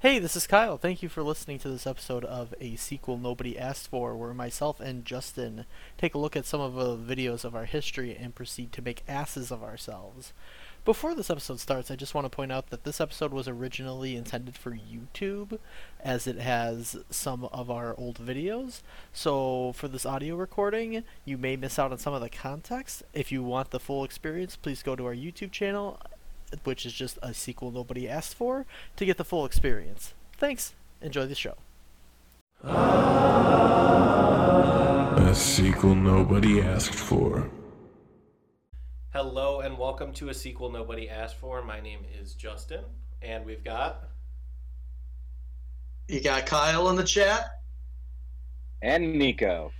Hey, this is Kyle. Thank you for listening to this episode of A Sequel Nobody Asked For, where myself and Justin take a look at some of the videos of our history and proceed to make asses of ourselves. Before this episode starts, I just want to point out that this episode was originally intended for YouTube, as it has some of our old videos. So, for this audio recording, you may miss out on some of the context. If you want the full experience, please go to our YouTube channel which is just a sequel nobody asked for, to get the full experience. Thanks. Enjoy the show. A sequel nobody asked for. Hello and welcome to a sequel nobody asked for. My name is Justin, and we've got You got Kyle in the chat. and Nico.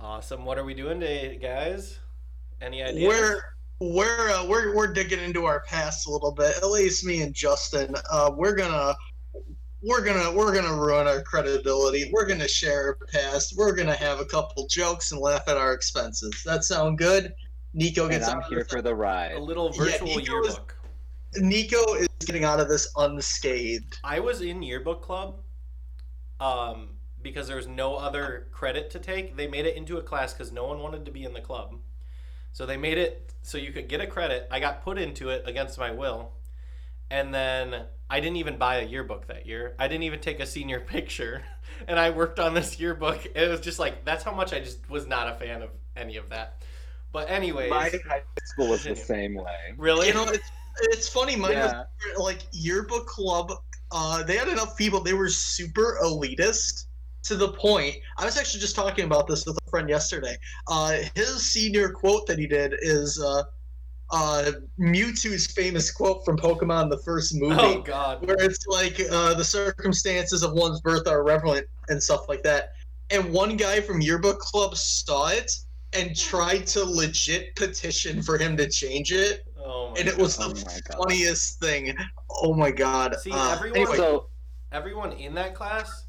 awesome. What are we doing today, guys? Any ideas? We're we're uh, we're we're digging into our past a little bit. At least me and Justin. Uh, we're gonna we're gonna we're gonna ruin our credibility. We're gonna share our past. We're gonna have a couple jokes and laugh at our expenses. That sound good? Nico And gets I'm out here for the ride. a ride. little Yeah, virtual Nico is- yearbook. Nico is getting out of this unscathed. I was in yearbook club, um, because there was no other credit to take. They made it into a class because no one wanted to be in the club, so they made it so you could get a credit. I got put into it against my will, and then I didn't even buy a yearbook that year. I didn't even take a senior picture, and I worked on this yearbook. It was just like that's how much I just was not a fan of any of that. But anyways, My high school was the Continue. same way. really, You know, it's it's funny. Mine Yeah. was like yearbook club. Uh, they had enough people. They were super elitist to the point. I was actually just talking about this with a friend yesterday. Uh, his senior quote that he did is uh, uh, Mewtwo's famous quote from Pokemon the first movie. oh god, where it's like uh, the circumstances of one's birth are relevant and stuff like that. And one guy from Yearbook Club saw it and tried to legit petition for him to change it, oh my and it was Oh the my God. funniest thing. Oh my god! See, Uh, everyone- anyway, So everyone in that class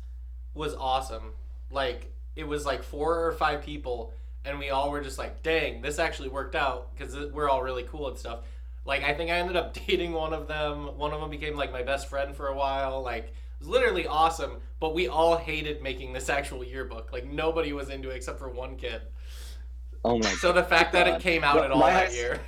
was awesome. Like it was like four or five people, and we all were just like, "Dang, this actually worked out," because we're all really cool and stuff. Like I think I ended up dating one of them. One of them became like my best friend for a while. Like it was literally awesome. But we all hated making this actual yearbook. Like nobody was into it except for one kid. oh my So the fact that it came out But at all that high- year.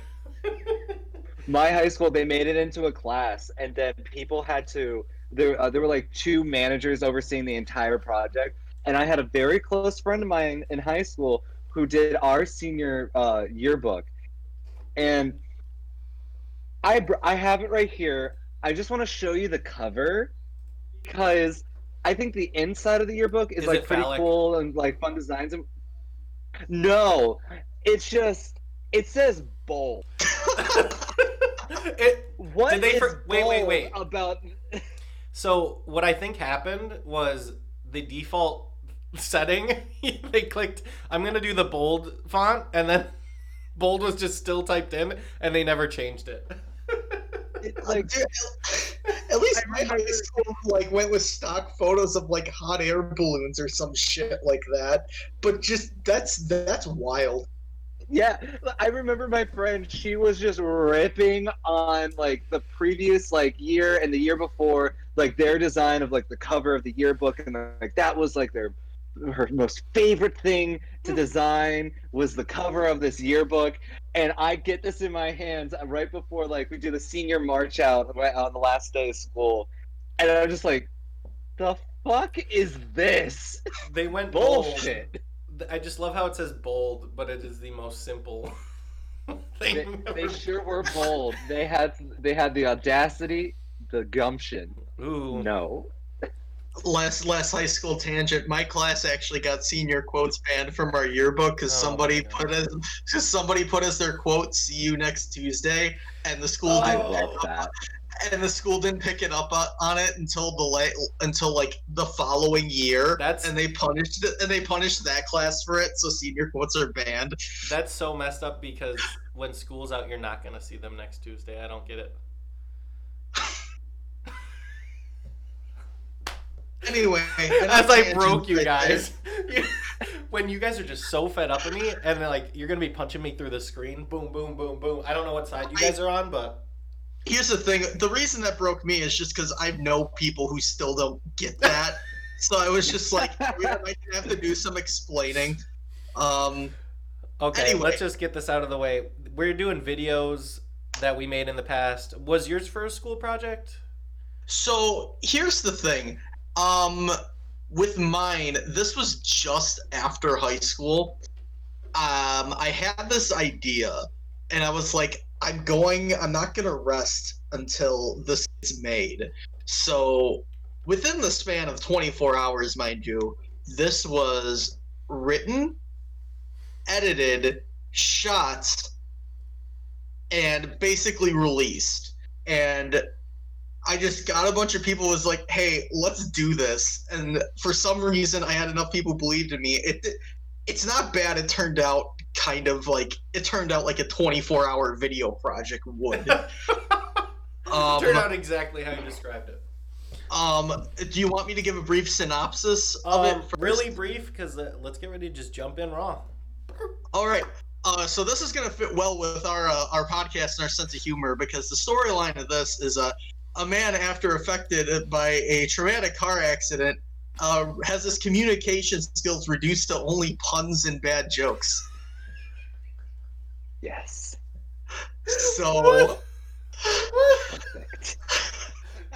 my high school they made it into a class and then people had to there uh, there were like two managers overseeing the entire project and i had a very close friend of mine in high school who did our senior uh, yearbook and i br- i have it right here i just want to show you the cover because i think the inside of the yearbook is, Is like pretty phallic? cool and like fun designs and no it's just it says bold it, what Did they is for- wait, wait, bold wait. about So what I think happened was the default setting. they clicked, "I'm gonna do the bold font," and then bold was just still typed in, and they never changed it. like dude, at least my high school like went with stock photos of like hot air balloons or some shit like that. But just that's that's wild. yeah i remember my friend she was just ripping on like the previous like year and the year before like their design of like the cover of the yearbook and like that was like their her most favorite thing to design was the cover of this yearbook and i get this in my hands right before like we do the senior march out on the last day of school and i'm just like the fuck is this They went bold. bullshit I just love how it says bold, but it is the most simple they, thing. they ever. sure were bold. They had they had the audacity, the gumption. Ooh. No. last last high school tangent. My class actually got senior quotes banned from our yearbook because Oh, somebody put as cause somebody put as their quote "See you next Tuesday," and the school Oh. Didn't love pick up, that. and the school didn't pick it up on- on it until the late until like the following year. That's- and they punished it, and they punished that class for it. So senior quotes are banned. That's so messed up because when school's out, you're not gonna see them next Tuesday. I don't get it. Anyway, As I broke you guys. when you guys are just so fed up with me, and then like you're gonna be punching me through the screen, boom, boom, boom, boom. I don't know what side you guys are on, but here's the thing. The reason that broke me is just because I know people who still don't get that. so I was just like, we might have to do some explaining. Um, Okay, Anyway. let's just get this out of the way. We're doing videos that we made in the past. Was yours for a school project? so here's the thing. Um, with mine, this was just after high school. Um, I had this idea, and I was like, I'm going. I'm not gonna rest until this is made. So within the span of 24 hours, mind you, this was written, edited, shot, and basically released. And I just got a bunch of people was like, "Hey, let's do this." And for some reason, I had enough people believed in me. It it's not bad. It turned out kind of like it turned out like a 24 hour video project would. um, Turned out exactly how you described it. um, do you want me to give a brief synopsis of Um, it? first? really brief, because uh, let's get ready to just jump in raw. All right. Uh, so this is going to fit well with our uh, our podcast and our sense of humor because the storyline of this is a a man after affected by a traumatic car accident uh, has his communication skills reduced to only puns and bad jokes. Yes. So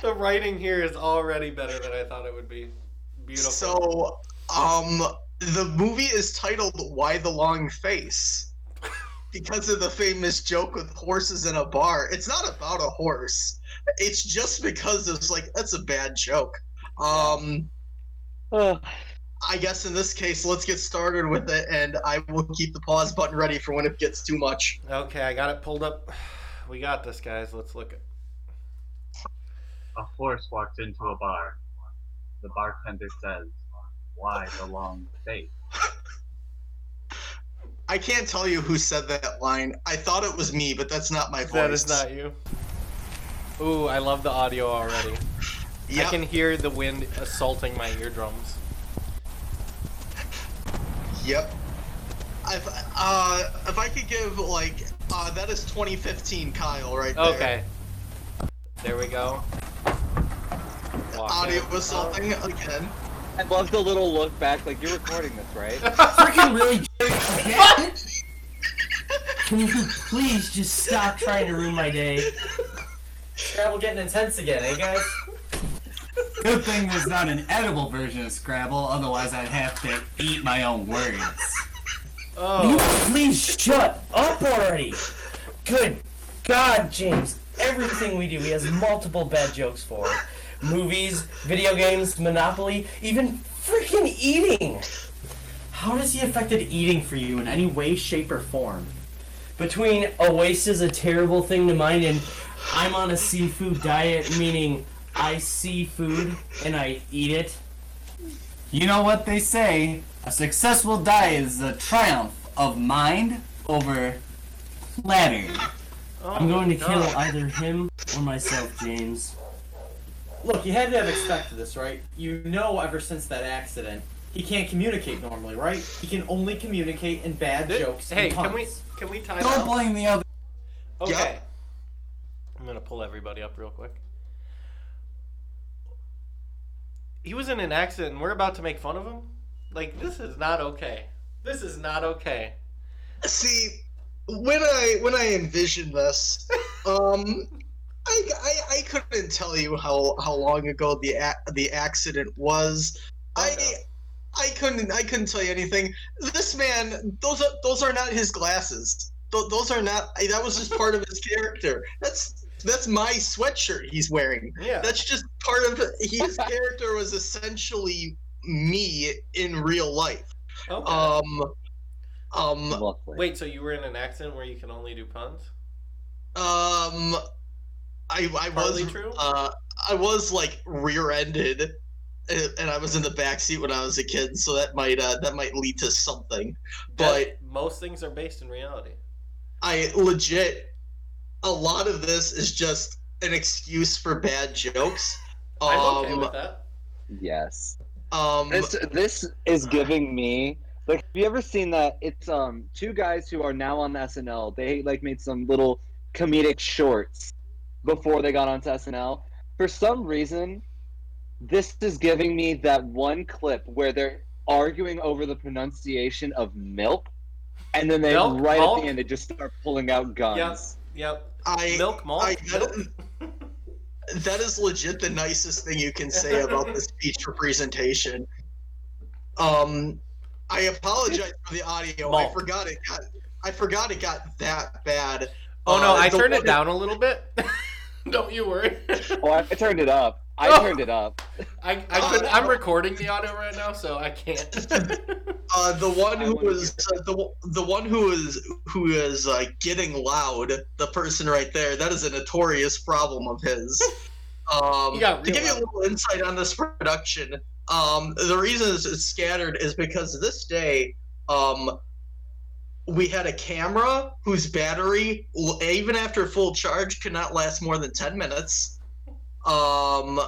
The writing here is already better than I thought it would be. Beautiful. so um the movie is titled Why the Long Face because of the famous joke with horses in a bar. It's not about a horse. It's just because it's like that's a bad joke. Um Oh, I guess in this case, let's get started with it, and I will keep the pause button ready for when it gets too much. okay, I got it pulled up. We got this, guys. Let's look at. A horse walks into a bar. The bartender says, Why the long face? I can't tell you who said that line. I thought it was me, but that's not my voice. That is not you. Ooh, I love the audio already. Yep. I can hear the wind assaulting my eardrums. Yep. If, uh, if I could give like uh, that is 2015 Kyle right there. Okay. There we go. Walk Audio in. assaulting again. I love the little look back. Like you're recording this, right? Freaking really, Jerry. Can you please just stop trying to ruin my day? Scrabble getting intense again, eh, guys? Good thing there's not an edible version of Scrabble, otherwise I'd have to eat my own words. Will you Oh, please shut up already? Good God, James. Everything we do, he has multiple bad jokes for. Movies, video games, Monopoly, even freaking eating. How does he affected eating for you in any way, shape, or form? Between a waste is a terrible thing to mind and I'm on a seafood diet, meaning I see food and I eat it. You know what they say? A successful diet is the triumph of mind over platter. oh I'm going to my kill either him or myself, James. Look, you had to have expected this, right? You know, ever since that accident, he can't communicate normally, right? He can only communicate in bad Th- jokes. Hey, and can we can we time Don't out? blame the other. Okay. Yep. I'm gonna pull everybody up real quick. He was in an accident and we're about to make fun of him? Like this is not okay. This is not okay. See, when I when I envisioned this, um, I, I, I couldn't tell you how, how long ago the a- the accident was. I Okay. I couldn't I couldn't tell you anything. This man, those are those are not his glasses. Th- those are not. That was just part of his character. That's that's my sweatshirt he's wearing. Yeah. That's just part of his character was essentially me in real life. okay. Um, um, Lovely. Wait, so you were in an accident where you can only do puns? Um, I I was Partly true? uh I was like rear-ended, and and I was in the back seat when I was a kid, so that might uh that might lead to something. But That- most things are based in reality. I legit, a lot of this is just an excuse for bad jokes. I'm okay Um, with that. Yes. um, This this is giving me like have you ever seen that it's um two guys who are now on SNL. They like made some little comedic shorts before they got onto SNL. For some reason, this is giving me that one clip where they're arguing over the pronunciation of milk, and then they Milk? right Malt? at the end they just start pulling out guns. Yep. I Milk, malt, I- milk. that is legit the nicest thing you can say about this feature presentation. Um, I apologize for the audio. I forgot it got. I forgot it got that bad. Oh no, Uh, I turned it one- down a little bit. Don't you worry. Oh, I, I turned it up. I Oh. turned it up. I, I could, I'm recording the audio right now, so I can't. Uh, the one who was uh, the the one who is who is uh, getting loud. The person right there. That is a notorious problem of his. Um, to real give you a little insight on this production, um, the reason it's, it's scattered is because this day, um, we had a camera whose battery, even after full charge, could not last more than ten minutes. Um,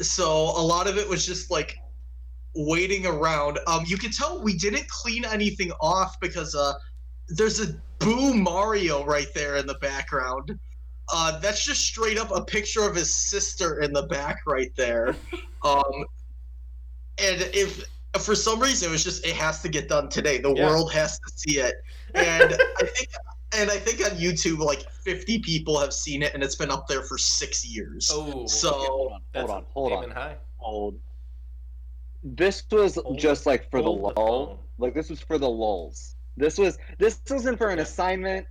so a lot of it was just like waiting around. Um, you can tell we didn't clean anything off because uh, there's a Boo Mario right there in the background. Uh, that's just straight up a picture of his sister in the back right there. Um, and if for some reason it was just it has to get done today, the Yeah. world has to see it. And I think and I think on YouTube like 50 people have seen it, and it's been up there for six years. Oh, So hold on, hold on, hold on. aiming high. Hold. This was Hold just like for the hold the like this was for the lulls. This was this wasn't for an assignment.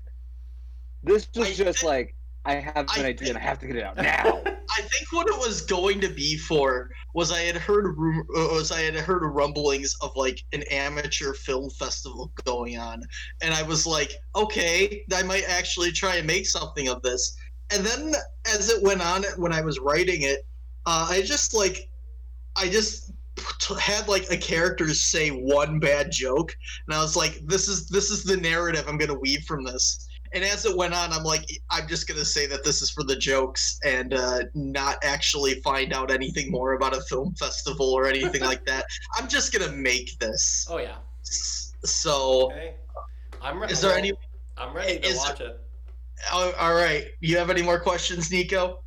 This was I just think- like I have an I idea and I have to get it out now. I think what it was going to be for was I had heard rum- uh, was I had heard rumblings of like an amateur film festival going on, and I was like, okay, I might actually try and make something of this. And then as it went on, when I was writing it, uh, I just like, I just had like a character say one bad joke, and I was like, this is this is the narrative I'm gonna weave from this. And as it went on, I'm like, I'm just gonna say that this is for the jokes and uh, not actually find out anything more about a film festival or anything like that. I'm just gonna make this. Oh yeah. So, Okay. I'm ready. is there any? I'm ready to is- watch it. oh, all right, you have any more questions, Nico?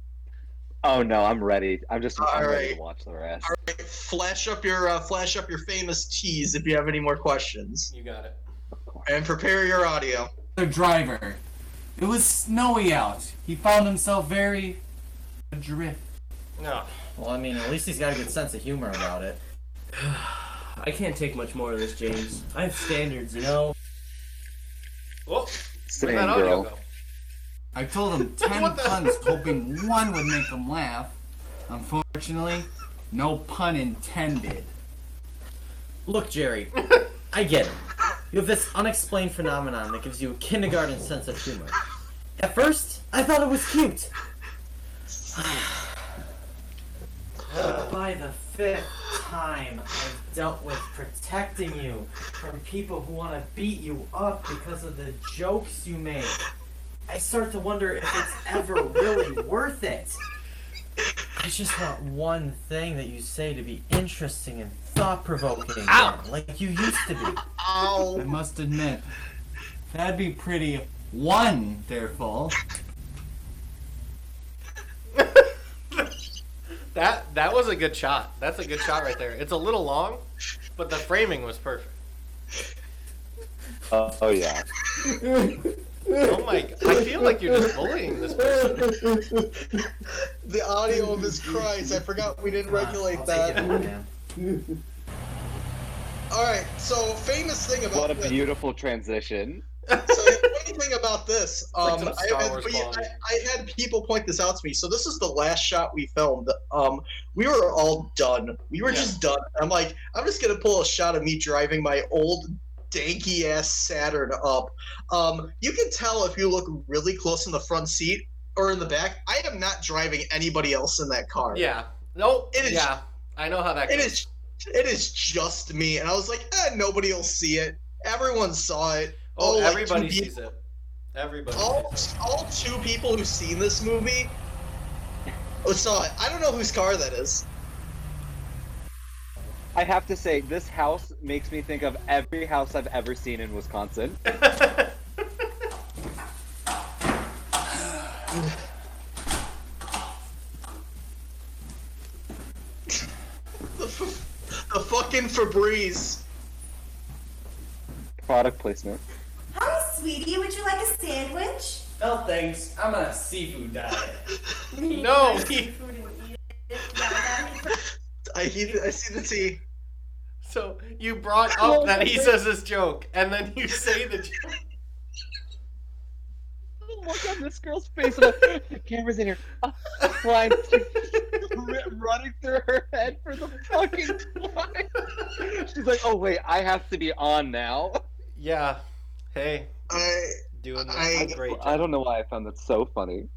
oh no, I'm ready. I'm just I'm All ready to watch the rest. All right, flash up your uh, flash up your famous tease if you have any more questions, You got it. and prepare your audio. The driver. It was snowy out. He found himself very adrift. No. Well, I mean, at least he's got a good sense of humor about it. I can't take much more of this, James. I have standards, you know. Whoa. Same Where'd that audio girl. go? I told him ten puns, hoping one would make him laugh. Unfortunately, no pun intended. Look, Jerry, I get it. You have this unexplained phenomenon that gives you a kindergarten sense of humor. At first, I thought it was cute. By the fifth time I've dealt with protecting you from people who want to beat you up because of the jokes you make, I start to wonder if it's ever really worth it. I just want one thing that you say to be interesting and thought provoking like you used to be. I must admit, that'd be pretty wonderful. That that was a good shot. That's a good shot right there. It's a little long, but the framing was perfect. Oh, oh yeah. Oh my! g- I feel like you're just bullying this person. the audio of his cries. I forgot we didn't regulate I'll take it that. out, man. All right, so famous thing about What a this- beautiful transition. so the funny thing about this, um, some I, Star I- Wars but yeah, quality. I, I had people point this out to me. So this is the last shot we filmed. Um, we were all done. We were Yeah. just done. I'm like, I'm just gonna pull a shot of me driving my old danky ass Saturn up. Um, you can tell if you look really close in the front seat or in the back. I am not driving anybody else in that car. Yeah. No. It is- Yeah. I know how that It goes. is it is just me. And I was like, eh, nobody will see it. Everyone saw it. Oh, like, two everybody people- sees it. Everybody. all, it. all two people who've seen this movie oh, saw it. I don't know whose car that is. I have to say, this house makes me think of every house I've ever seen in Wisconsin. the fucking Febreze. Product placement. Hi, sweetie. Would you like a sandwich? No thanks. I'm on a seafood diet. No, he, Food eat it. I hear- I see the tea. so you brought up that he says this joke, and then you say the joke. Look on this girl's face. I'm the camera's in here. Flying, running through her head for the fucking fly. She's like, oh wait, I have to be on now. Yeah. Hey, I doing I- a great job. I don't know why I found that so funny.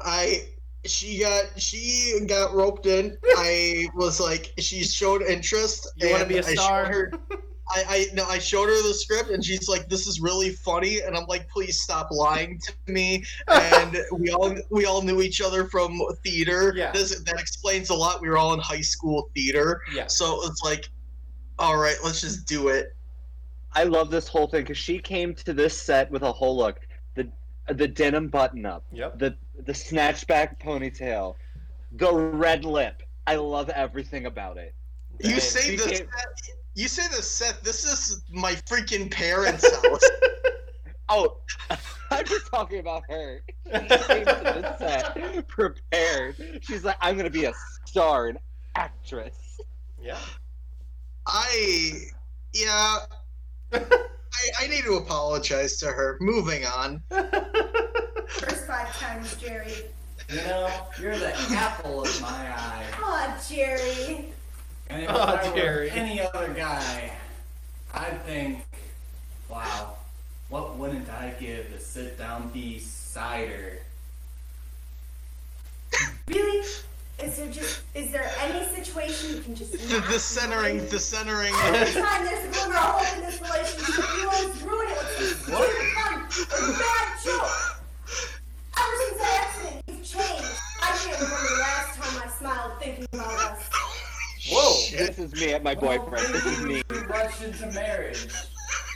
I she got she got roped in. I was like she showed interest. You wanna and be a I showed star? her- I, I no, I showed her the script and she's like, "This is really funny," and I'm like, "Please stop lying to me." And we all we all knew each other from theater. Yeah. This, that explains a lot. We were all in high school theater, Yeah. so it's like, all right, let's just do it. I love this whole thing because she came to this set with a whole look. The the denim button up, Yep. the the snatchback ponytail, the red lip. I love everything about it. You Dang. say She the came- set, you say the set. This is my freaking parents' house. Oh, I'm just talking about her. She came to this set prepared. She's like, I'm gonna be a star, an actress. Yeah. I yeah. I, I need to apologize to her. Moving on. First five times, Jerry. You know, you're the apple of my eye. Aw, Jerry. And if Oh, I were any other guy, I'd think, wow, what wouldn't I give to sit down beside her? Really? Is there just is there any situation you can just The, the centering, the centering. Every time there's a glimmer of hope in this relationship, you always ruin it with some stupid pun or bad joke. Ever since that accident, you've changed. I can't remember the last time I smiled thinking about us. Whoa. This is me at my boyfriend. This is me. We rushed into marriage.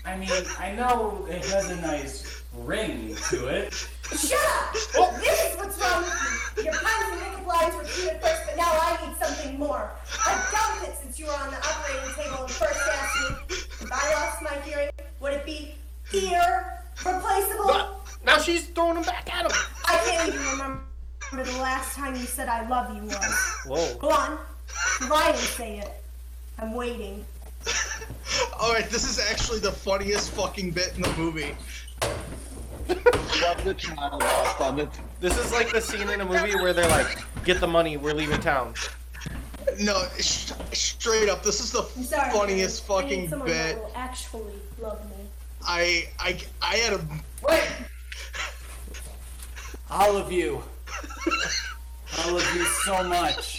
I mean, I know it has a nice ring to it. Shut up! This is what's wrong with you. Your puns and pickup lines were cute at first, but now I need something more. I've dumped it since you were on the operating table and first asked me if I lost my hearing, would it be ear replaceable? Now she's throwing them back at him. I can't even remember the last time you said I love you was. Whoa. Go on. Try and say it. I'm waiting. All right, this is actually the funniest fucking bit in the movie. Love the child lost on the. This is like the scene in a movie where they're like, "Get the money, we're leaving town." No, sh- straight up, this is the I'm sorry. funniest Jerry. I need fucking someone bit. that will actually love me. I I I had a Wait! All of you. I love you so much.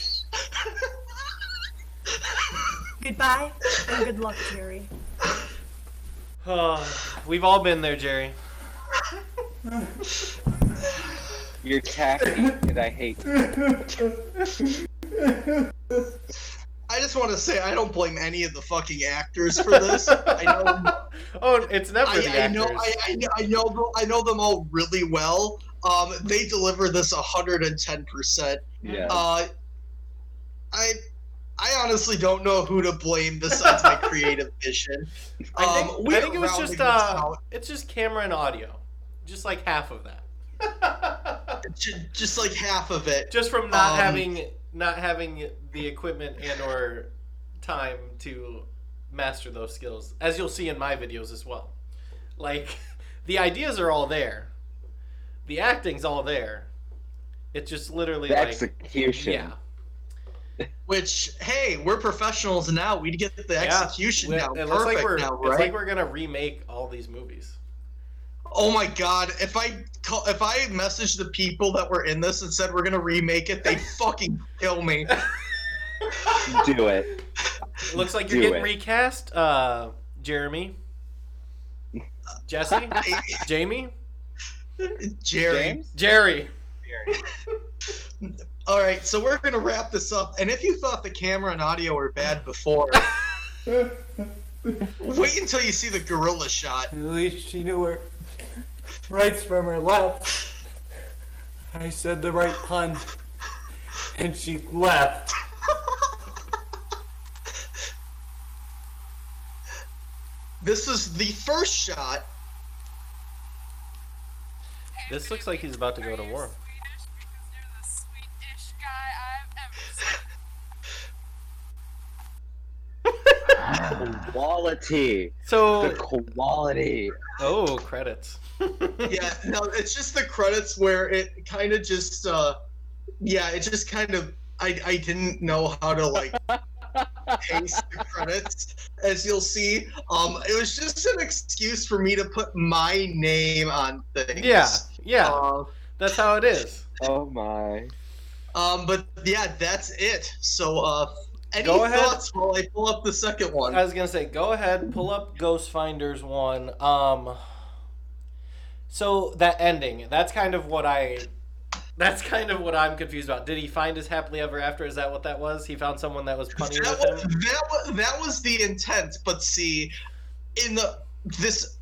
Goodbye and good luck, Jerry. Oh, we've all been there, Jerry. You're tacky, and I hate. I just want to say I don't blame any of the fucking actors for this. I know Oh, it's never the I, I actors. know I, I, know- I know them, I know them all really well. Um, they deliver this hundred and ten percent. Yeah. Uh, I I honestly don't know who to blame besides my creative vision. I think, Um, we I think it was just uh, it's just camera and audio, just like half of that. Ju- just like half of it. just from not Um, having not having the equipment and or time to master those skills, as you'll see in my videos as well. Like the ideas are all there, the acting's all there. It's just literally The like execution. yeah. Which hey, we're professionals now. We get the Yeah. execution It- now. It looks Perfect like we're now, it's like we're gonna remake all these movies. Oh my god! If I call, if I messaged the people that were in this and said we're gonna remake it, they fucking kill me. Do it. It looks like you're Do getting it. recast, uh, Jeremy, Jesse, Jamie, Jerry. James? Jerry. All right, so we're gonna wrap this up. And if you thought the camera and audio were bad before, wait until you see the guerrilla shot. At least she knew her rights from her left. I said the right pun, and she left. this is the first shot. This looks like he's about to go to war. Quality. So The quality. oh credits. Yeah, no, it's just the credits where it kind of just, uh, yeah, it just kind of, I, I didn't know how to like paste the credits, as you'll see. Um, it was just an excuse for me to put my name on things. Yeah, yeah. Uh, That's how it is. Oh my. um, but yeah, that's it. So, uh, any Go ahead. thoughts while I pull up the second one? I was gonna say, go ahead, pull up Ghost Finders one. Um, so that ending, that's kind of what I, that's kind of what I'm confused about. Did he find his happily ever after? Is that what that was? He found someone that was punny that with was, him. that was that was the intent but see in the this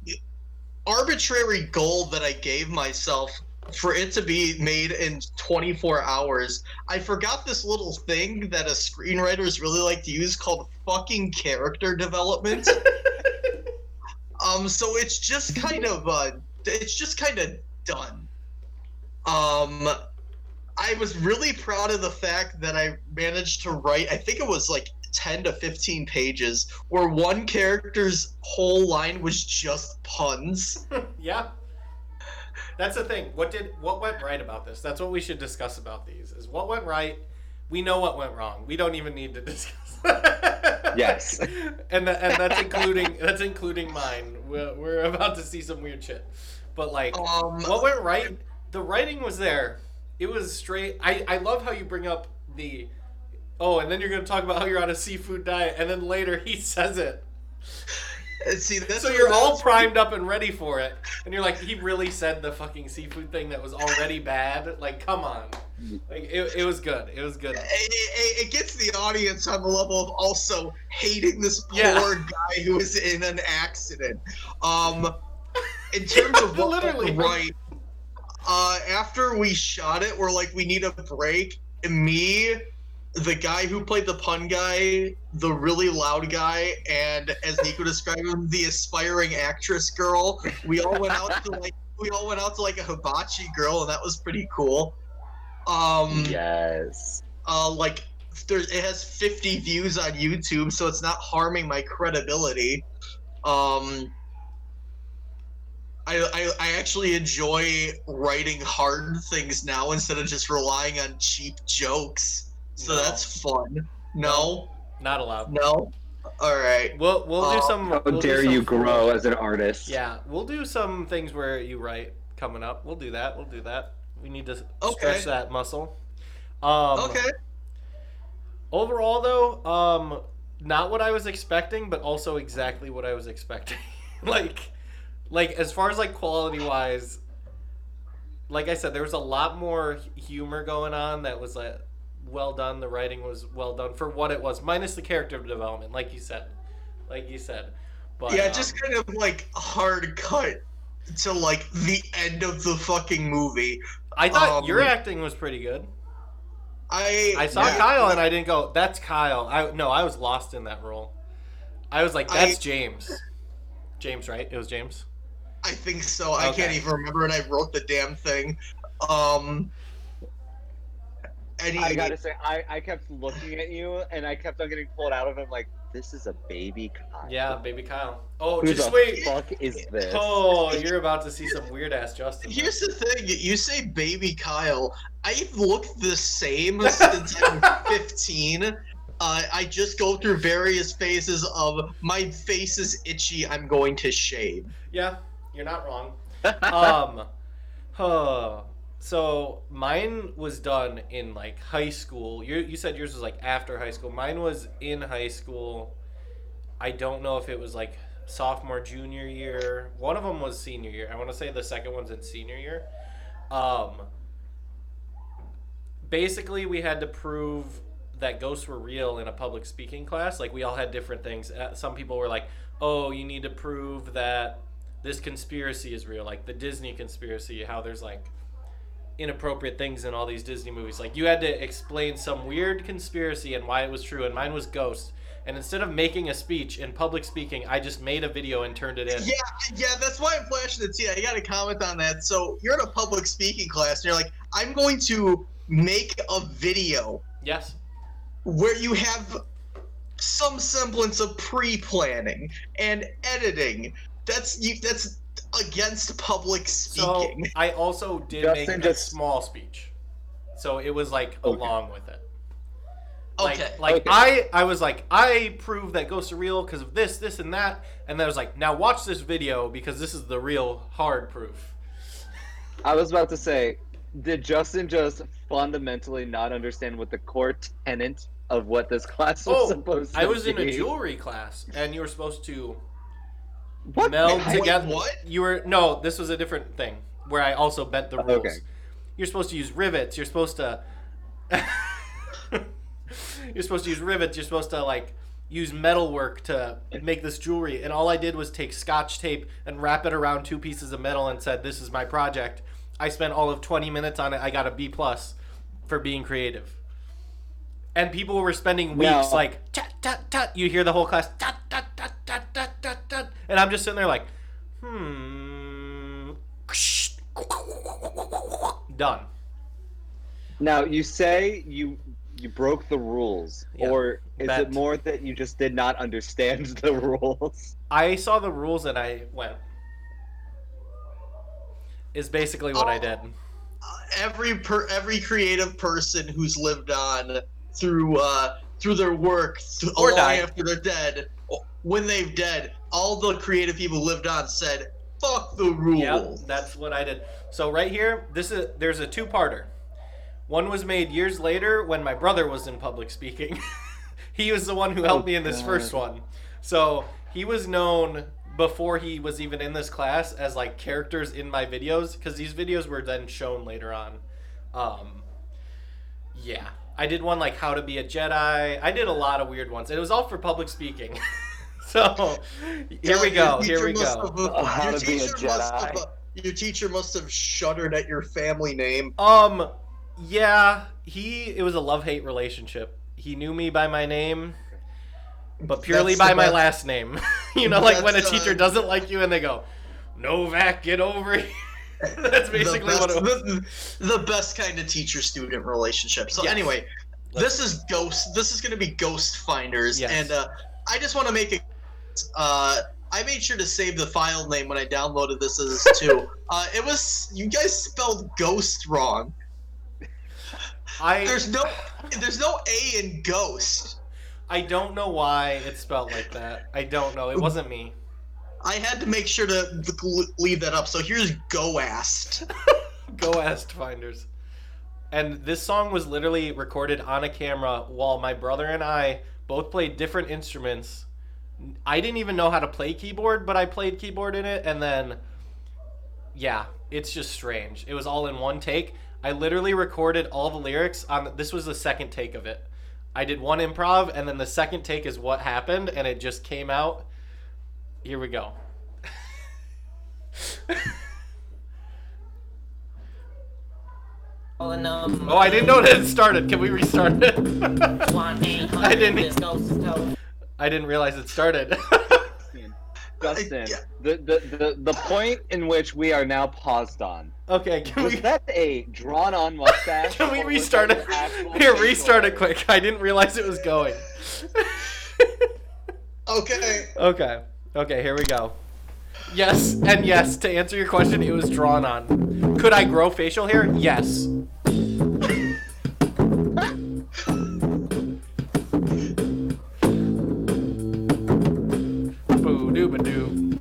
arbitrary goal that i gave myself for it to be made in 24 hours i forgot this little thing that a screenwriters really like to use called fucking character development um so it's just kind of uh it's just kind of done um I was really proud of the fact that I managed to write, I think it was like 10 to 15 pages, where one character's whole line was just puns. Yeah. That's the thing. What did what went right about this? That's what we should discuss about these. Is what went right. We know what went wrong. We don't even need to discuss. Yes. and tha- and that's including that's including mine. We're, we're about to see some weird shit. But like, Um, what went right? The writing was there. It was straight. I I love how you bring up the. Oh, and then you're gonna talk about how you're on a seafood diet, and then later he says it. And see, that's So you're all primed up and ready for it, and you're like, he really said the fucking seafood thing that was already bad. Like, come on, like it, it was good. It was good. It, it, it gets the audience on the level of also hating this poor Yeah. guy who is in an accident. Um, in terms of what Literally. right, uh, after we shot it, we're like, we need a break. And me, the guy who played the pun guy, the really loud guy, and as Nico described him, the aspiring actress girl, we all went out to like we all went out to like a hibachi girl, and that was pretty cool. Um, Yes. uh, like there's it has 50 views on YouTube, so it's not harming my credibility. Um, I, I I actually enjoy writing hard things now instead of just relying on cheap jokes. So No. that's fun. No, Not allowed. no. All right. We'll we'll do Uh, some. How we'll dare some- you grow as an artist? Yeah, we'll do some things where you write coming up. We'll do that. We'll do that. We need to Okay. stretch that muscle. Um, Okay. Overall, though, um, not what I was expecting, but also exactly what I was expecting. like, like as far as like quality wise, like I said, there was a lot more humor going on that was like well done. The writing was well done for what it was, minus the character development, like you said, like you said. But yeah, um, just kind of like hard cut to like the end of the fucking movie. I thought um, your acting was pretty good. I I saw yeah, Kyle and I didn't go. That's Kyle. I no, I was lost in that role. I was like, that's I- James. James, right? It was James. I think so. I can't even remember, and I wrote the damn thing. Um. Any, I gotta say, I, I kept looking at you and I kept on getting pulled out of him. Like, this is a baby Kyle. Yeah, baby Kyle. Oh, Who just the wait. fuck is this? Oh, you're about to see some weird ass Justin. Here's the thing: you say baby Kyle. I've looked the same since I'm 15. Uh, I just go through various phases of my face is itchy. I'm going to shave. Yeah, you're not wrong. um, huh. So mine was done in like high school. You you said yours was like after high school. Mine was in high school. I don't know if it was like sophomore junior year. One of them was senior year. I want to say the second one's in senior year. Um. Basically, we had to prove that ghosts were real in a public speaking class. Like we all had different things. Uh, Some people were like, "Oh, you need to prove that this conspiracy is real, like the Disney conspiracy, how there's like inappropriate things in all these Disney movies. Like you had to explain some weird conspiracy and why it was true, and mine was Ghost. And instead of making a speech in public speaking, I just made a video and turned it in. Yeah, yeah, that's why I'm flashing it. Yeah, I got to comment on that. So you're in a public speaking class, and you're like, I'm going to make a video Yes. where you have some semblance of pre-planning and editing. That's you. That's against public So speaking. I also did Justin make a just- small speech. So it was like Okay. along with it. Like, okay. like Okay. I, I was like, I prove that ghosts are real because of this, this, and that, and then I was like, now watch this video because this is the real hard proof. I was about to say, did Justin just fundamentally not understand what the core tenet of what this class was Oh, supposed to be? I was in a jewelry class, and you were supposed to What? meld Wait, together. what? You were no, this was a different thing where I also bent the rules. Okay. You're supposed to use rivets. You're supposed to. you're supposed to use rivets. You're supposed to like use metalwork to make this jewelry. And all I did was take scotch tape and wrap it around two pieces of metal and said, "This is my project." I spent all of 20 minutes on it. I got a B plus for being creative. And people were spending weeks Now- like tut tut tut. You hear the whole class tut tut tut, and I'm just sitting there like, hmm. Done. Now you say you you broke the rules, Yeah, or is bet. it more that you just did not understand the rules? I saw the rules and I went. Is basically what I Oh. did. every per every creative person who's lived on through uh through their work th- Or long died. after they're dead when they've dead all the creative people lived on said fuck the rules Yep, that's what I did. So right here, this is there's a two-parter. One was made years later when my brother was in public speaking. he was the one who helped Oh, me in this God. first one. So he was known before he was even in this class as like characters in my videos because these videos were then shown later on. Um, yeah, I did one like how to be a Jedi. I did a lot of weird ones. and It was all for public speaking. so here we go. Here we go. have, uh, your to be a teacher must have, uh, your teacher must have shuddered at your family name Um, yeah, he. It was a love hate relationship. He knew me by my name, but purely That's by my best- last name. you know, like when a That's, uh, teacher doesn't like you and they go, "Novak, get over here." That's basically the what best, it was. the, the best kind of teacher student relationship so Yes. anyway this is ghost this is going to be ghost finders Yes. and uh, i just want to make a uh, i made sure to save the file name when i downloaded this as too uh, it was you guys spelled ghost wrong I there's no there's no a in ghost I don't know why it's spelled like that. I don't know. It wasn't me. i had to make sure to leave that up so here's goast Go ask Finders. And this song was literally recorded on a camera while my brother and I both played different instruments. I didn't even know how to play keyboard, but I played keyboard in it, and then, yeah, it's just strange. It was all in one take. I literally recorded all the lyrics on. This was the second take of it. I did one improv, and then the second take is what happened, and it just came out. Here we go. Oh, I didn't know that it started. Can we restart it? I didn't. I didn't realize it started. Justin, the, the, the, the point in which we are now paused on. okay, can Was we? that a drawn on mustache? Can we or was restart it? Here, restart it quick. I didn't realize it was going. okay okay. Okay, here we go. Yes, and yes, to answer your question, it was drawn on. Could I grow facial hair? Yes. Boo doo.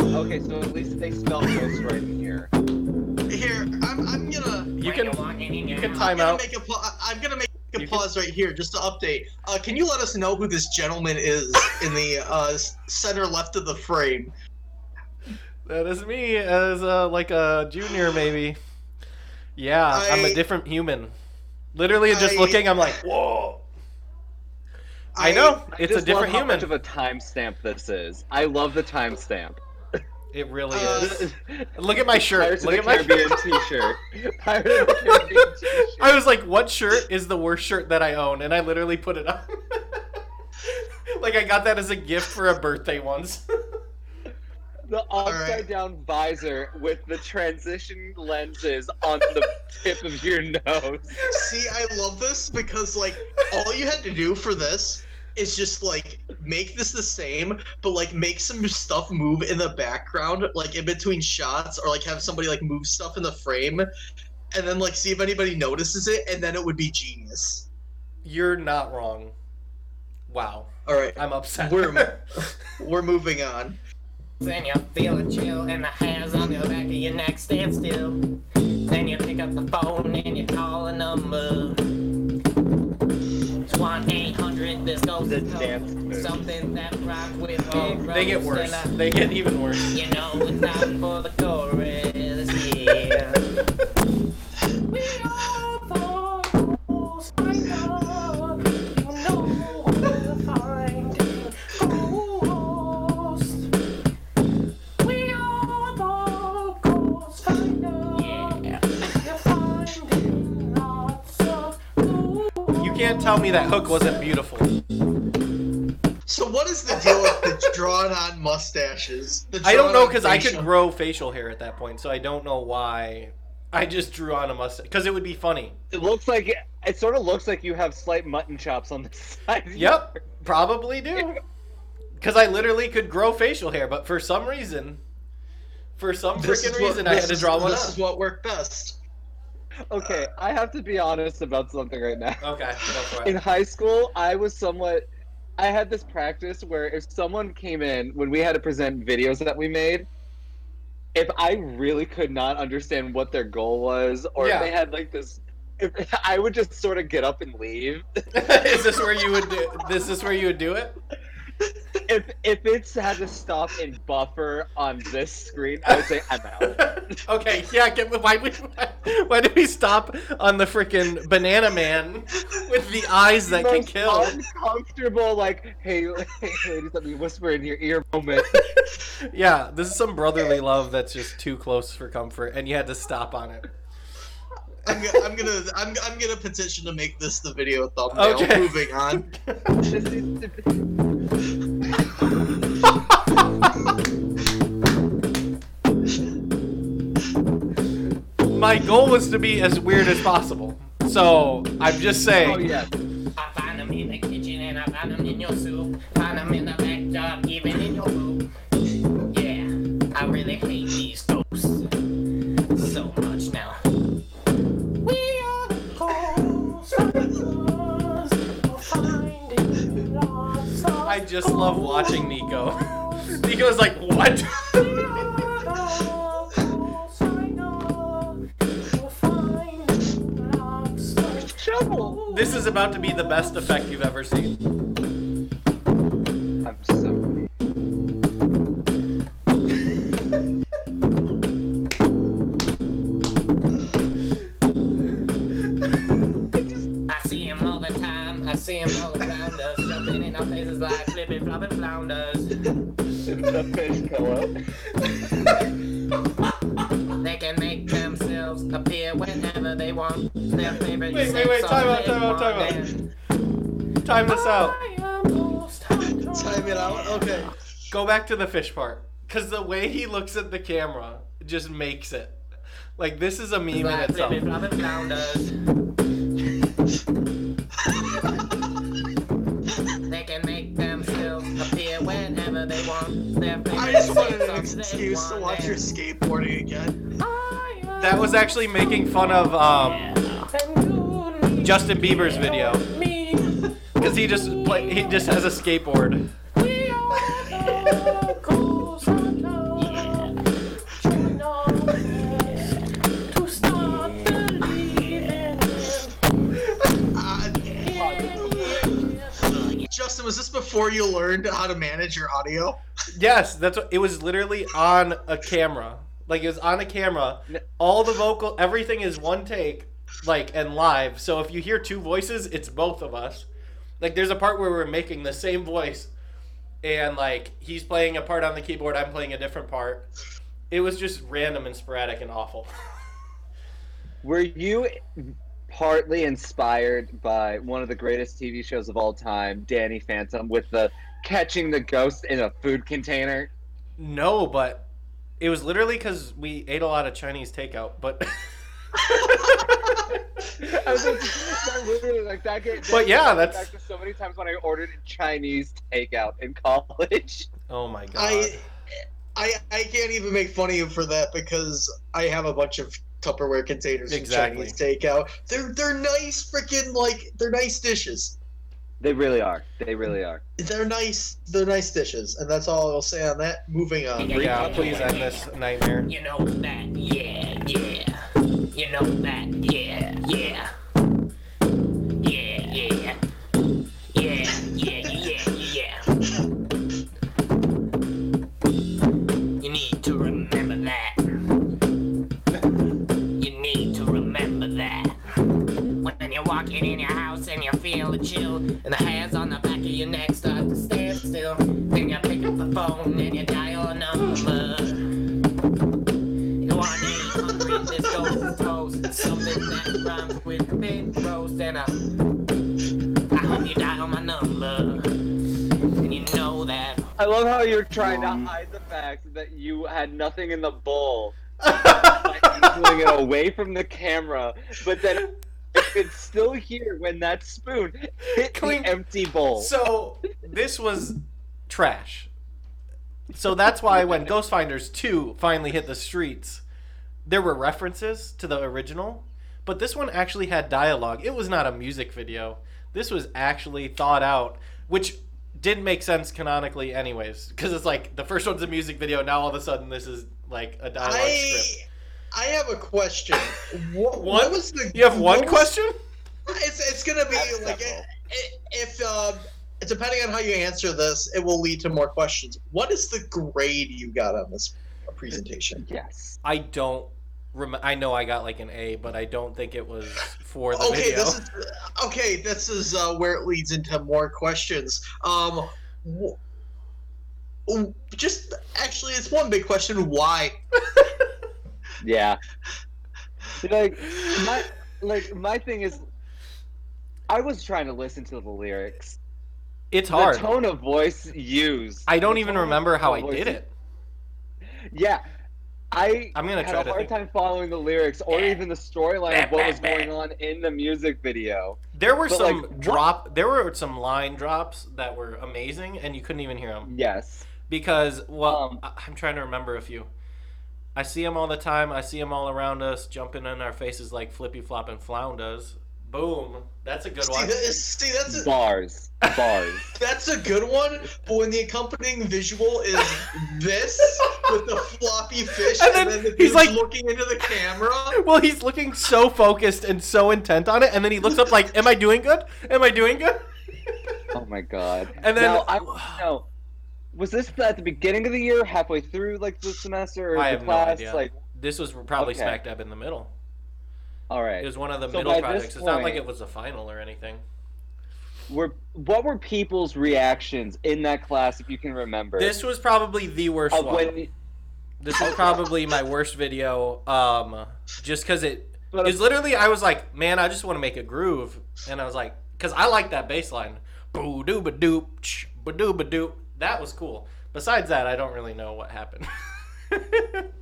Okay, so at least they spelled ghost right in here. here i'm, I'm gonna You can you can I'm time gonna out. make a pa- I'm gonna make a You can- pause right here just to update. Uh, can you let us know who this gentleman is in the uh, center left of the frame? That is me as uh, like a junior, maybe. Yeah, I, am a different human. Literally, just I- looking, I'm like, whoa. I know I it's a different love how much of a timestamp this is. I love the timestamp. It really Uh, is. Look at my shirt. Pirates Look at my Caribbean T-shirt. Pirates of the Caribbean T-shirt. I was like, what shirt is the worst shirt that I own? And I literally put it on. like I got that as a gift for a birthday once. The upside right. down visor with the transition lenses on the tip of your nose. See, I love this because like all you had to do for this is just like make this the same, but like make some stuff move in the background, like in between shots, or like have somebody like move stuff in the frame, and then like see if anybody notices it, and then it would be genius. You're not wrong. Wow. All right, I'm upset. We're- we're moving on. Then you feel a chill and the hairs on the back of your neck stand still. Then you pick up the phone and you call a number. It's 1 800 this goes to move. Something that rock with Oh, they get worse. They get even worse. You know it's time for the chorus, tell me that hook wasn't beautiful. So what is the deal with the drawn-on mustaches? The I don't know because I could grow facial hair at that point, so I don't know why. I just drew on a mustache because it would be funny. It looks like it sort of looks like you have slight mutton chops on the side. Yep, probably do. Because I literally could grow facial hair, but for some reason, for some This is freaking what- reason, I had to is- draw one This up. is what worked best. Okay, I have to be honest about something right now. Okay, go for In high school, I was somewhat. I had this practice where if someone came in when we had to present videos that we made, if I really could not understand what their goal was, or Yeah. if they had like this, if, I would just sort of get up and leave. is this where you would do? This is where you would do it? If if it's had to stop and buffer on this screen, I would say I'm out. okay, yeah. Can, why, we- why, why did we stop on the freaking banana man with the eyes that can kill? Uncomfortable, like, hey, hey, ladies, let me whisper in your ear moment. Yeah, this is some brotherly love that's just too close for comfort, and you had to stop on it. I'm, I'm gonna I'm, I'm gonna petition to make this the video thumbnail. Okay. Moving on. My goal was to be as weird as possible, so I'm just saying. Oh yeah. Just love watching Nico. Nico's like, what? This is about to be the best effect you've ever seen. Time this out. I am most Time it out. Okay. Go back to the fish part. Because the way he looks at the camera just makes it. Like, this is a meme in like itself. flipping, flopping flounders. They can make themselves appear whenever they want. Their I just wanted an excuse to watch your skateboarding again. That was actually making fun of um, and you need Justin Bieber's video. Because he just play, he just has a skateboard. We are the ghost hunters. Join us to start believing in Justin, was this before you learned how to manage your audio? Yes, that's what it was literally on a camera. Like it was on a camera. All the vocal everything is one take, like and live. So if you hear two voices, it's both of us. Like there's a part where we're making the same voice and like he's playing a part on the keyboard, I'm playing a different part. It was just random and sporadic and awful. Were you partly inspired by one of the greatest TV shows of all time, Danny Phantom, with the catching the ghost in a food container? No, but it was literally because we ate a lot of Chinese takeout. But I was like, that literally, like that. Get, But yeah, that that's- back to so many times when I ordered Chinese takeout in college. oh my god, I, I, I can't even make fun of you for that because I have a bunch of Tupperware containers Exactly. from Chinese takeout. They're they're nice, freaking like they're nice dishes. They really are. They really are. They're nice. They're nice dishes, and that's all I'll say on that. Moving on. yeah, please end this nightmare. You know that, yeah, yeah. You know that, yeah, yeah. Love how you're trying to um, hide the fact that you had nothing in the bowl. pulling it away from the camera, but then it's still here when that spoon hit Clink. the empty bowl. So this was trash. So that's why when Ghost Finders 2 finally hit the streets, there were references to the original, but this one actually had dialogue. It was not a music video. This was actually thought out, which didn't make sense canonically anyways, because it's like the first one's a music video, now all of a sudden this is like a dialogue I script. I have a question. What, One? what was the? You have one what was- question? It's it's gonna be That's like several. i- if um, depending on how you answer this, it will lead to more questions. What is the grade you got on this presentation? yes. I don't rem- I know I got like an A, but I don't think it was for the Okay, video. this is okay. This is uh, where it leads into more questions. Um, wh- just actually, it's one big question. Why? Yeah. Like my like my thing is I was trying to listen to the lyrics. It's hard. The tone of voice used. I don't even remember how I did it. Yeah. I I'm gonna had try a to hard think. time following the lyrics or even the storyline of what was going on in the music video. There were But, some like, what- drop. There were some line drops that were amazing, and you couldn't even hear them Yes. because well, Um, I- I'm trying to remember a few. I see them all the time. I see them all around us, jumping in our faces like Flippy Flop and Flound does. Boom, that's a good See, one. that is- see, that's a, Bars. Bars. that's a good one. But when the accompanying visual is this with the floppy fish, And and then then, the he's like- looking into the camera. Well, he's looking so focused and so intent on it, and then he looks up like, "Am I doing good? Am I doing good?" Oh my god. And then- now, I want to know, was this at the beginning of the year, halfway through like the semester, or I the have no idea. Like, This was probably Okay. smack dab in the middle. All right. It was one of the So middle projects. It's not like it was a final or anything. Were what were people's reactions in that class, if you can remember? This was probably the worst one. when, This is probably my worst video. Um, just because it But- is literally, I was like, man, I just want to make a groove, and I was like, because I like that bass line, boo doo ba doop, ba doo ba doop. That was cool. Besides that, I don't really know what happened.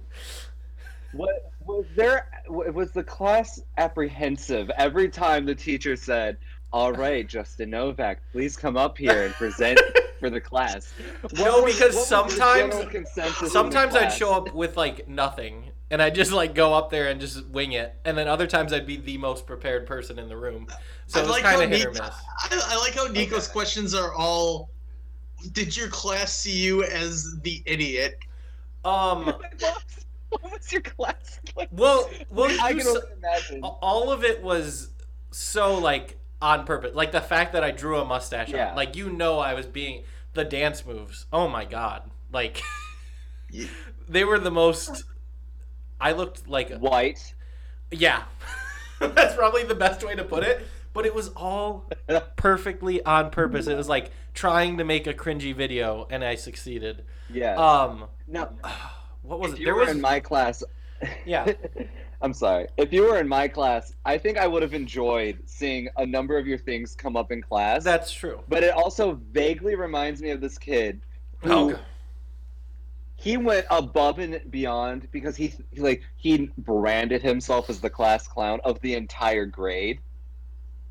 what was there? Was the class apprehensive every time the teacher said, "All right, Justin Novak, please come up here and present for the class"? What No, was- because was sometimes- general consensus in the Sometimes I'd show up with like nothing, and I'd just like go up there and just wing it, and then other times I'd be the most prepared person in the room. So I it was like kind how of hit or miss. I, I like how Nico's questions are all. Did your class see you as the idiot? Um, what was your class like? well, well, I can s- only imagine. all of it was so like on purpose. Like the fact that I drew a mustache Yeah. on. Like you know I was being the dance moves. Oh my god. Like they were the most I looked like White. yeah. That's probably the best way to put it. but it was all perfectly on purpose. It was like trying to make a cringy video, and I succeeded. Yeah. Um, now, what was if it? you There were was in my class. Yeah. I'm sorry. If you were in my class, I think I would have enjoyed seeing a number of your things come up in class. That's true. But it also vaguely reminds me of this kid who Oh, God. he went above and beyond because he he, like he branded himself as the class clown of the entire grade.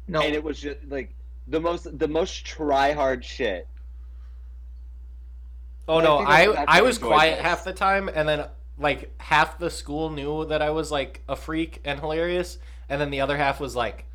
No. And it was just like the most the most try hard shit. Oh I no, I that's I was quiet this. half the time, and then like half the school knew that I was like a freak and hilarious, and then the other half was like,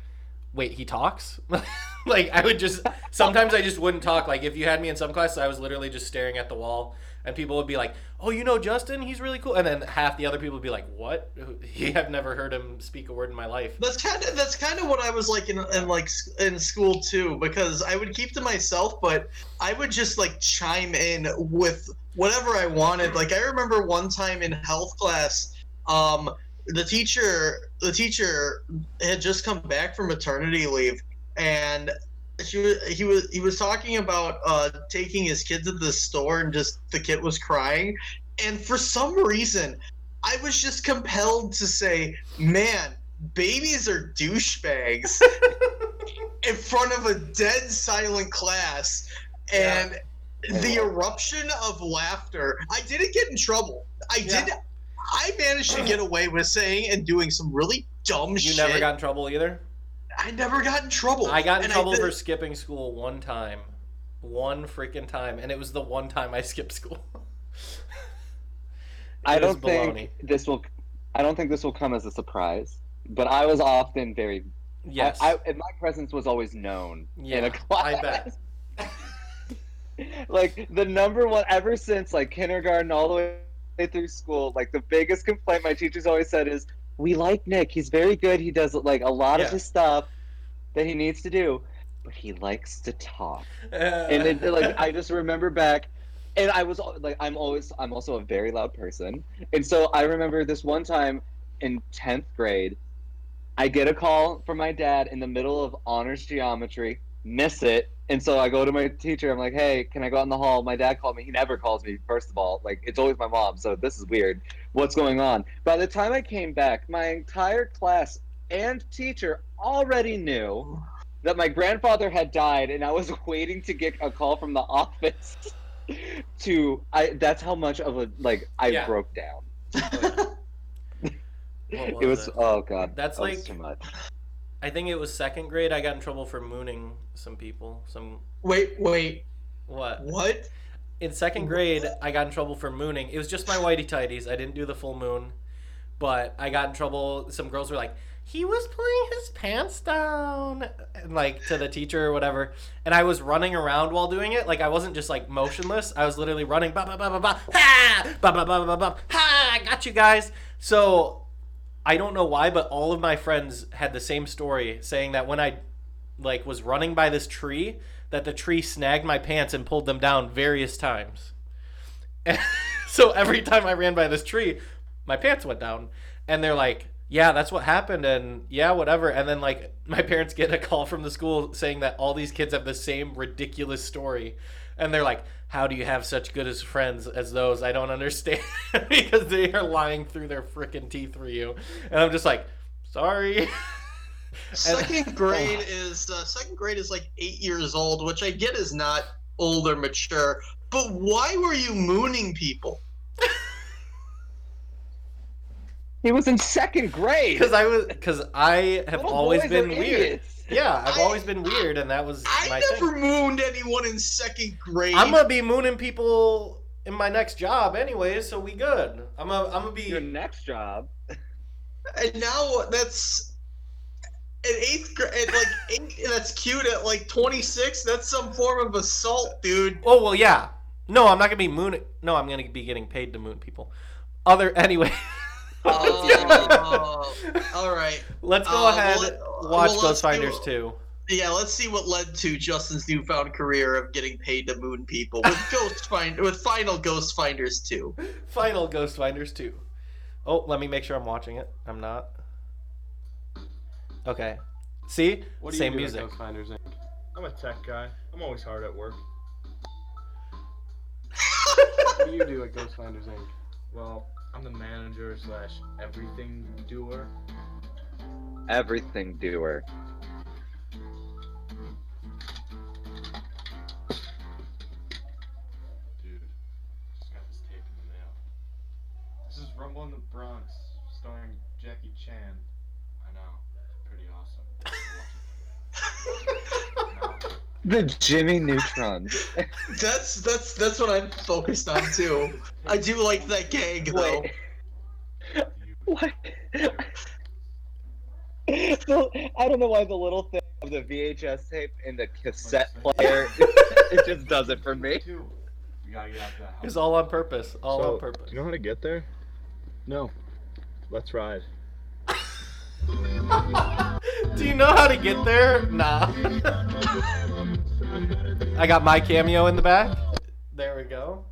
"Wait, he talks?" like I would just sometimes I just wouldn't talk. Like if you had me in some class, I was literally just staring at the wall, and people would be like, "Oh, you know Justin? He's really cool," and then half the other people would be like, "What? I've never heard him speak a word in my life." That's kind of that's kind of what I was like in, in like in school too, because I would keep to myself, but I would just like chime in with whatever I wanted. Like I remember one time in health class, um, the teacher the teacher had just come back from maternity leave, and she was, he was he was talking about uh, taking his kid to the store, and just the kid was crying, and for some reason. I was just compelled to say, man, babies are douchebags in front of a dead silent class. And the eruption of laughter, I didn't get in trouble. I did. I managed to get away with saying and doing some really dumb You shit. You never got in trouble either. I never got in trouble. I got in And trouble for skipping school one time. One freaking time. And it was the one time I skipped school. I don't think this will I don't think this will come as a surprise. But I was often very Yes. I, I, and my presence was always known in a class. I bet. like the number one ever since like kindergarten all the way through school like the biggest complaint my teachers always said is we like nick. He's very good. He does like a lot Yeah. of his stuff that he needs to do but he likes to talk. Uh. And it, like i just remember back and i was like i'm always i'm also a very loud person. And so i remember this one time in 10th grade i get a call from my dad in the middle of honors geometry miss it and so i go to my teacher i'm like hey can i go out in the hall? My dad called me he never calls me first of all like it's always my mom so this is weird. What's going on? By the time i came back my entire class and teacher already knew that my grandfather had died and i was waiting to get a call from the office to i that's how much of a like i Yeah. broke down. Oh, what it was it? oh god That's that was like- too much I think it was second grade. I got in trouble for mooning some people. Some Wait, wait, what? what? In second grade, I got in trouble for mooning. It was just my whitey tighties. I didn't do the full moon, but I got in trouble. Some girls were like, "He was pulling his pants down," and like to the teacher or whatever. And I was running around while doing it. Like I wasn't just like motionless. I was literally running. Ba ba ba ba ba. Ha! Ba ba ba ba ba. Ha! I got you guys. So I don't know why, but all of my friends had the same story, saying that when I like was running by this tree, that the tree snagged my pants and pulled them down various times. so every time I ran by this tree, my pants went down, and they're like, "Yeah, that's what happened," and yeah, whatever. And then like my parents get a call from the school saying that all these kids have the same ridiculous story, and they're like, "How do you have such good as friends as those?" I don't understand because they are lying through their freaking teeth for you, and I'm just like, "Sorry." Second grade is uh, second grade is like eight years old, which I get is not old or mature. But why were you mooning people? He was in second grade Because I was, because I have Little always been weird. idiots. Yeah, I've I- always been weird, and that was I my never thing. mooned anyone in second grade. I'm gonna be mooning people in my next job, anyways. So we good. I'm gonna, I'm gonna be your next job and now that's at eighth grade. Like eight, that's cute. At like 26, that's some form of assault, dude. Oh well, yeah. No, I'm not gonna be mooning. No, I'm gonna be getting paid to moon people. Other anyway. Oh, all right. Let's go Uh, ahead. well, watch well, Ghost do- Finders 2. Yeah, let's see what led to Justin's newfound career of getting paid to moon people with Ghost Find with Final Ghost Finders 2. Final Ghost Finders 2. Oh, let me make sure I'm watching it. I'm not. Okay. See, What do you same do music. at Ghost Finders Inc? I'm a tech guy. I'm always hard at work. what do you do at Ghost Finders Inc? Well, I'm the manager slash everything doer. Everything doer. Dude, just got this tape in the mail. This is Rumble in the Bronx, starring Jackie Chan. I know, pretty awesome. The Jimmy Neutron. That's that's that's what I'm focused on too. I do like that gag though. Wait. What? So, I don't know why the little thing of the VHS tape in the cassette player it just does it for me. We gotta get out that house. It's all on purpose. All So, on purpose. Do you know how to get there? No. Let's ride. Do you know how to get there? Nah. I got my cameo in the back. There we go.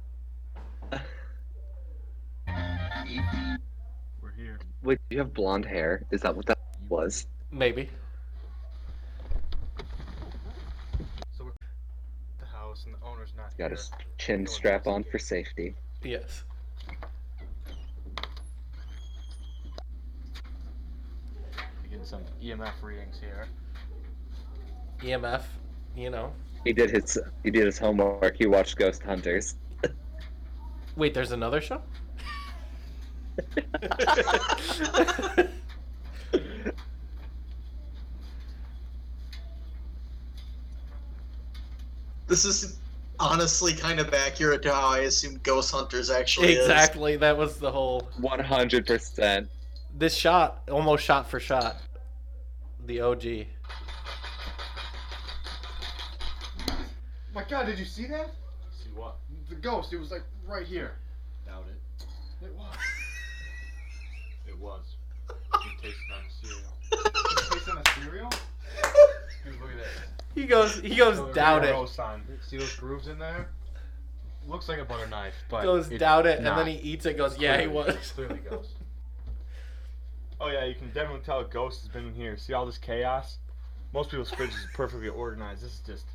We're here. Wait, do you have blonde hair? Is that what that was? Maybe. So we're at the house and the owner's not Got here. his chin strap on for safety. Yes. We're getting some EMF readings here. EMF. You know. He did his he did his homework. He watched Ghost Hunters. Wait, there's another show? This is honestly kind of accurate to how I assume Ghost Hunters actually is. exactly. That was the whole. One hundred percent. This shot, almost shot for shot. The OG. My God, did you see that? See what? The ghost. It was like right here. Doubt it. It was. It was. You tasted on the cereal. You tasted on the cereal? Dude, look at this. He goes. He goes. So, doubt it. ghost sign. See those grooves in there? Looks like a butter knife, but Goes it's doubt it, and then he eats it. Goes yeah, he Clearly- was. Clearly ghost. Oh yeah, you can definitely tell a ghost has been in here. See all this chaos? Most people's fridge is perfectly organized. This is just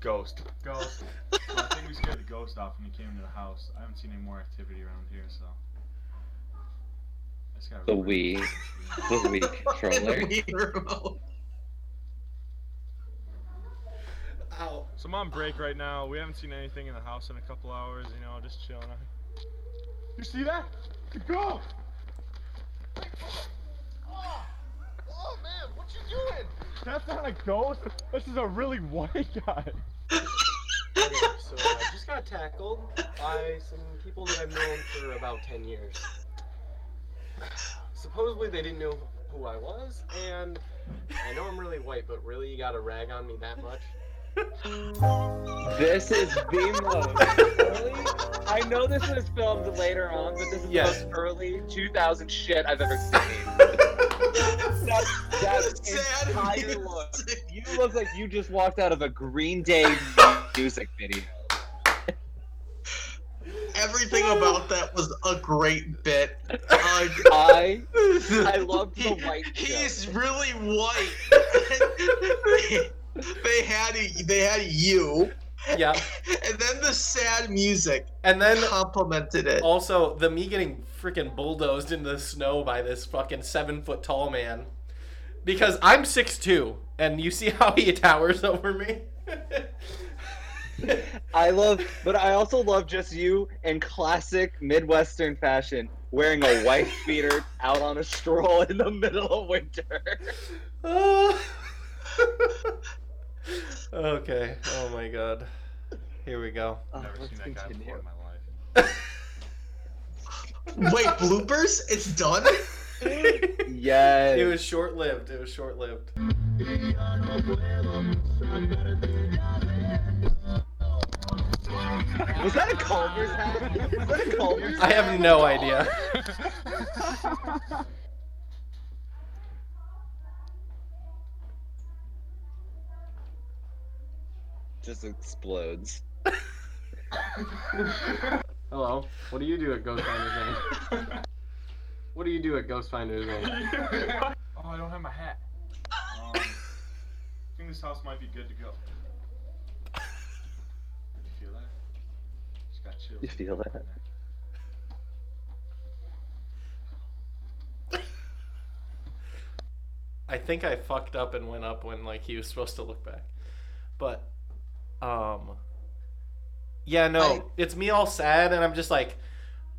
ghost. Ghost. Well, I think we scared the ghost off when he came into the house. I haven't seen any more activity around here, so. I just gotta The remember- Wii. The Wii controller. Wii remote. Ow. So I'm on break right now. We haven't seen anything in the house in a couple hours. You know, just chilling. You see that? The ghost. Oh man, what you doing? That's not a ghost. This is a really white guy. Okay, so uh, I just got tackled by some people that I've known for about 10 years. Supposedly they didn't know who I was, and I know I'm really white, but really you gotta rag on me that much? This is the most early. I know this was filmed later on, but this is Yes. the most early 2000 shit I've ever seen. That that Sad entire look. You look like you just walked out of a Green Day music video. Everything about that was a great bit. Uh, I I loved the white He's really white. they had they had you, Yeah. and then the sad music And then complemented it. also the me getting freaking bulldozed into the snow by this fucking seven foot tall man. Because I'm 6'2", and you see how he towers over me? I love, but I also love just you in classic Midwestern fashion, wearing a white beater out on a stroll in the middle of winter. Okay. Oh my god. Here we go. Oh, Never seen that guy before in my life. Wait, bloopers? It's done. Yes. It was short lived. It was short lived. Was that a Culver's hat? Was that a Culver's I have no idea. Just explodes. Hello, what do you do at Ghost Finders Inc? What do you do at Ghost Finders Inc? Oh, I don't have my hat. Um, think this house might be good to go. You feel that? Just got chills. You feel that? I think I fucked up and went up when like he was supposed to look back. But um Yeah, no. I- it's me all sad and I'm just like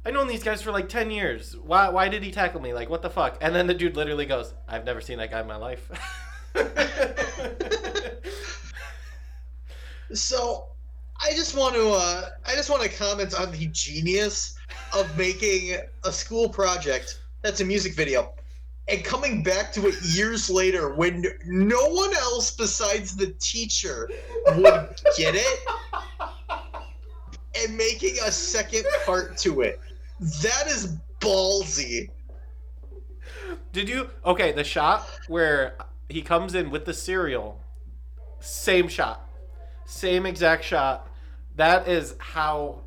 I've known these guys for like 10 years. Why why did he tackle me? Like what the fuck? And then the dude literally goes, "I've never seen that guy in my life." So, I just want to uh, I just want to comment on the genius of making a school project that's a music video and coming back to it years later when no one else besides the teacher would get it and making a second part to it. That is ballsy. Did you Okay, the shot where he comes in with the cereal, same shot. Same exact shot. That is how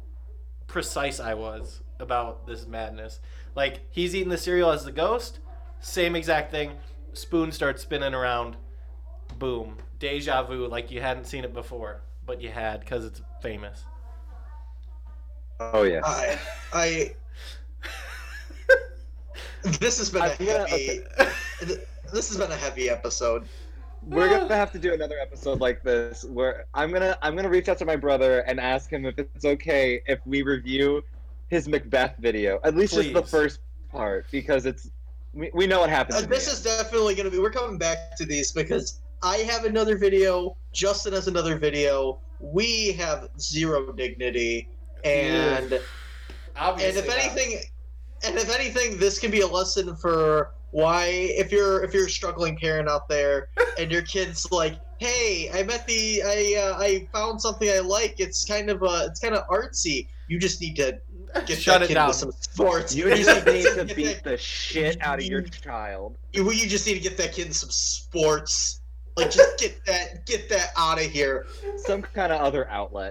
precise I was about this madness. Like he's eating the cereal as the ghost, same exact thing. Spoon starts spinning around. Boom. Deja vu like you hadn't seen it before, but you had cuz it's famous. Oh yeah. I I this has been a I'm gonna- heavy this has been a heavy episode. We're gonna have to do another episode like this where I'm gonna I'm gonna reach out to my brother and ask him if it's okay if we review his Macbeth video, at least just the first part, because it's we, we know what happens. Uh, this is definitely going to be. We're coming back to these because I have another video. Justin has another video. We have zero dignity, and and Obviously if not. anything, and if anything, this can be a lesson for why if you're if you're a struggling parent out there and your kid's like, hey, I met the I uh, I found something I like. It's kind of uh it's kind of artsy. You just need to get Shut that kid down. some sports. You just need to beat that- the shit out of your child. you, you just need to get that kid in some sports. Like, just get that get that out of here. Some kind of other outlet.